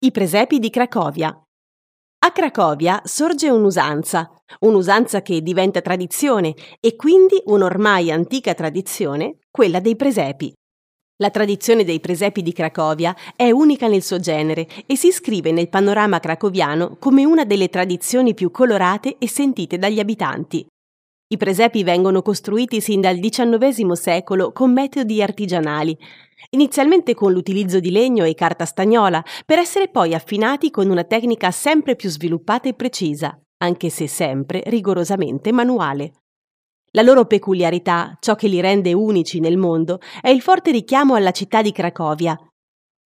I presepi di Cracovia. A Cracovia sorge un'usanza, un'usanza che diventa tradizione e quindi un'ormai antica tradizione, quella dei presepi. La tradizione dei presepi di Cracovia è unica nel suo genere e si iscrive nel panorama cracoviano come una delle tradizioni più colorate e sentite dagli abitanti. I presepi vengono costruiti sin dal XIX secolo con metodi artigianali, inizialmente con l'utilizzo di legno e carta stagnola, per essere poi affinati con una tecnica sempre più sviluppata e precisa, anche se sempre rigorosamente manuale. La loro peculiarità, ciò che li rende unici nel mondo, è il forte richiamo alla città di Cracovia,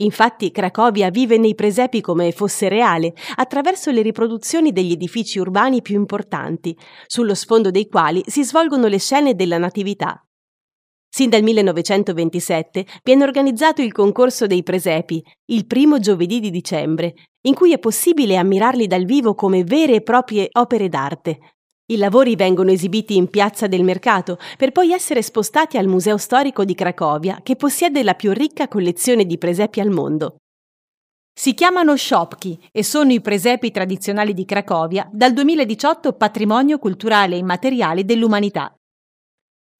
Infatti Cracovia vive nei presepi come fosse reale, attraverso le riproduzioni degli edifici urbani più importanti, sullo sfondo dei quali si svolgono le scene della Natività. Sin dal 1927 viene organizzato il concorso dei presepi, il primo giovedì di dicembre, in cui è possibile ammirarli dal vivo come vere e proprie opere d'arte, i lavori vengono esibiti in Piazza del Mercato per poi essere spostati al Museo Storico di Cracovia, che possiede la più ricca collezione di presepi al mondo. Si chiamano Shopki e sono i presepi tradizionali di Cracovia, dal 2018 patrimonio culturale immateriale dell'umanità.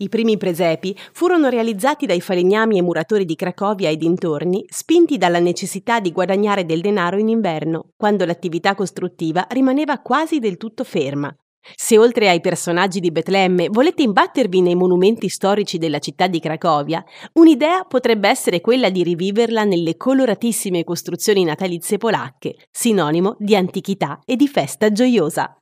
I primi presepi furono realizzati dai falegnami e muratori di Cracovia e dintorni, spinti dalla necessità di guadagnare del denaro in inverno, quando l'attività costruttiva rimaneva quasi del tutto ferma. Se oltre ai personaggi di Betlemme volete imbattervi nei monumenti storici della città di Cracovia, un'idea potrebbe essere quella di riviverla nelle coloratissime costruzioni natalizie polacche, sinonimo di antichità e di festa gioiosa.